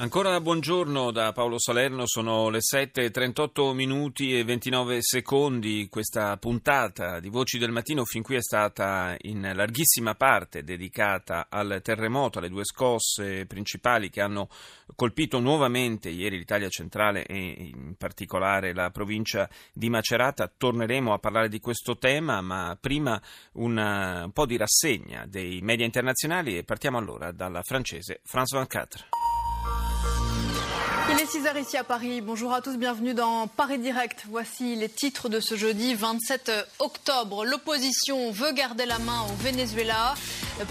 Ancora buongiorno da Paolo Salerno, sono le 7.38 minuti e 29 secondi. Questa puntata di Voci del Mattino fin qui è stata in larghissima parte dedicata al terremoto, alle due scosse principali che hanno colpito nuovamente ieri l'Italia centrale e in particolare la provincia di Macerata. Torneremo a parlare di questo tema, ma prima una, un po' di rassegna dei media internazionali e partiamo allora dalla francese France 24. Il est 6h ici à Paris. Bonjour à tous, bienvenue dans Paris Direct. Voici les titres de ce jeudi 27 octobre. L'opposition veut garder la main au Venezuela.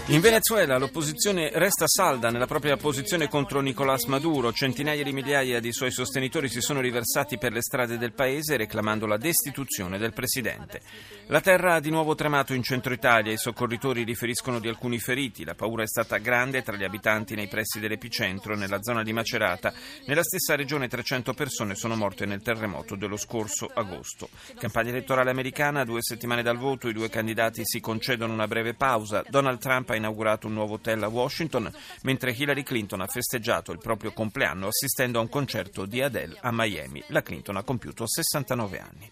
In Venezuela l'opposizione resta salda nella propria posizione contro Nicolás Maduro. Centinaia di migliaia di suoi sostenitori si sono riversati per le strade del paese reclamando la destituzione del presidente. La terra ha di nuovo tremato in centro Italia. I soccorritori riferiscono di alcuni feriti. La paura è stata grande tra gli abitanti nei pressi dell'epicentro, nella zona di Macerata. Nella stessa regione 300 persone sono morte nel terremoto dello scorso agosto. Campagna elettorale americana, due settimane dal voto, i due candidati si concedono una breve pausa. Donald Trump Trump ha inaugurato un nuovo hotel a Washington, mentre Hillary Clinton ha festeggiato il proprio compleanno assistendo a un concerto di Adele a Miami. La Clinton ha compiuto 69 anni.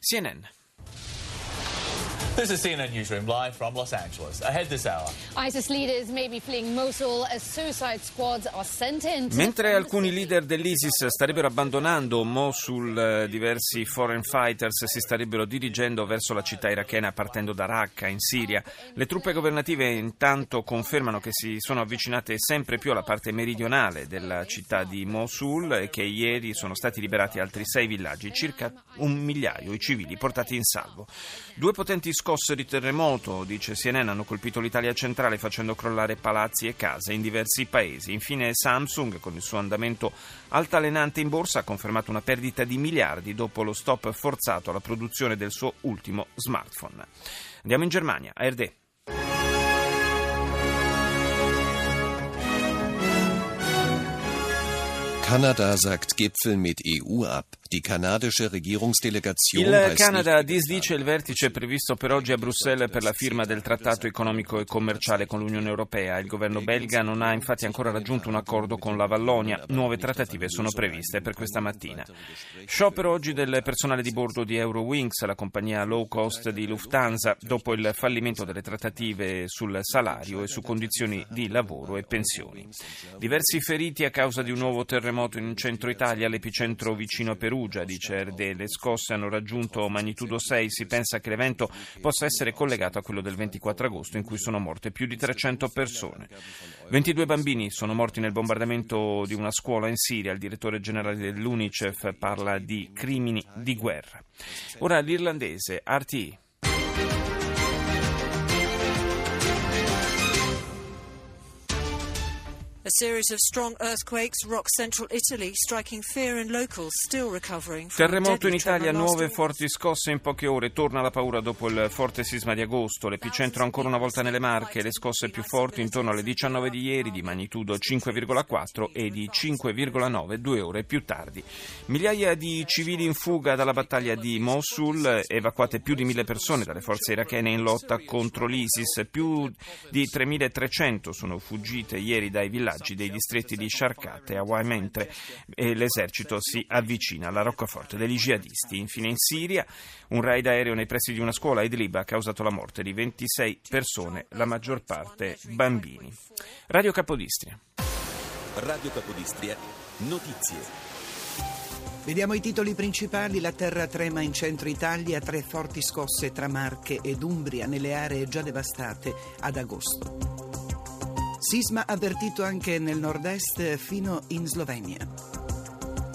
CNN. This is CNN Newsroom live from Los Angeles. Ahead this hour. ISIS leaders may be fleeing Mosul as suicide squads are sent in. Mentre alcuni leader dell'ISIS starebbero abbandonando Mosul, eh, diversi foreign fighters si starebbero dirigendo verso la città irachena partendo da Raqqa in Siria. Le truppe governative intanto confermano che si sono avvicinate sempre più alla parte meridionale della città di Mosul e che ieri sono stati liberati altri sei villaggi, circa un migliaio i civili portati in salvo. Due potenti scosse di terremoto, dice CNN, hanno colpito l'Italia centrale facendo crollare palazzi e case in diversi paesi. Infine Samsung, con il suo andamento altalenante in borsa, ha confermato una perdita di miliardi dopo lo stop forzato alla produzione del suo ultimo smartphone. Andiamo in Germania, ARD. Kanada sagt Gipfel mit EU ab. Die kanadische Regierungsdelegation Il Canada disdice il vertice previsto per oggi a Bruxelles per la firma del trattato economico e commerciale con l'Unione Europea. Il governo belga non ha infatti ancora raggiunto un accordo con la Vallonia. Nuove trattative sono previste per questa mattina. Sciopero oggi del personale di bordo di Eurowings, la compagnia low cost di Lufthansa, dopo il fallimento delle trattative sul salario e su condizioni di lavoro e pensioni. Diversi feriti a causa di un nuovo terremoto in centro Italia, l'epicentro vicino a Perù Perugia, dice RD. Le scosse hanno raggiunto magnitudo 6. Si pensa che l'evento possa essere collegato a quello del 24 agosto, in cui sono morte più di 300 persone. 22 bambini sono morti nel bombardamento di una scuola in Siria. Il direttore generale dell'UNICEF parla di crimini di guerra. Ora l'irlandese RTI. A series of strong earthquakes rock central Italy, striking fear in locals still recovering from Terremoto in Italia, nuove forti scosse in poche ore, torna la paura dopo il forte sisma di agosto, l'epicentro ancora una volta nelle Marche, le scosse più forti intorno alle 19 di ieri di magnitudo 5,4 e di 5,9 due ore più tardi. Migliaia di civili in fuga dalla battaglia di Mosul, evacuate più di mille persone dalle forze irachene in lotta contro l'ISIS, più di 3.300 sono fuggite ieri dai villaggi villaggi dei distretti di Sharkat e Hawaii mentre l'esercito si avvicina alla roccaforte degli jihadisti. Infine in Siria un raid aereo nei pressi di una scuola a Idlib ha causato la morte di 26 persone, la maggior parte bambini. Radio Capodistria. Radio Capodistria, notizie. Vediamo i titoli principali. La terra trema in centro Italia, tre forti scosse tra Marche ed Umbria nelle aree già devastate ad agosto. Sisma avvertito anche nel nord-est fino in Slovenia.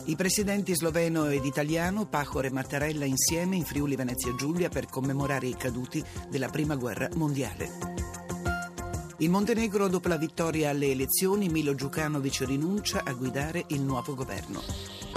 I presidenti sloveno ed italiano, Pachor e Mattarella insieme in Friuli Venezia Giulia per commemorare i caduti della Prima Guerra Mondiale. In Montenegro, dopo la vittoria alle elezioni, Milo Djukanovic rinuncia a guidare il nuovo governo.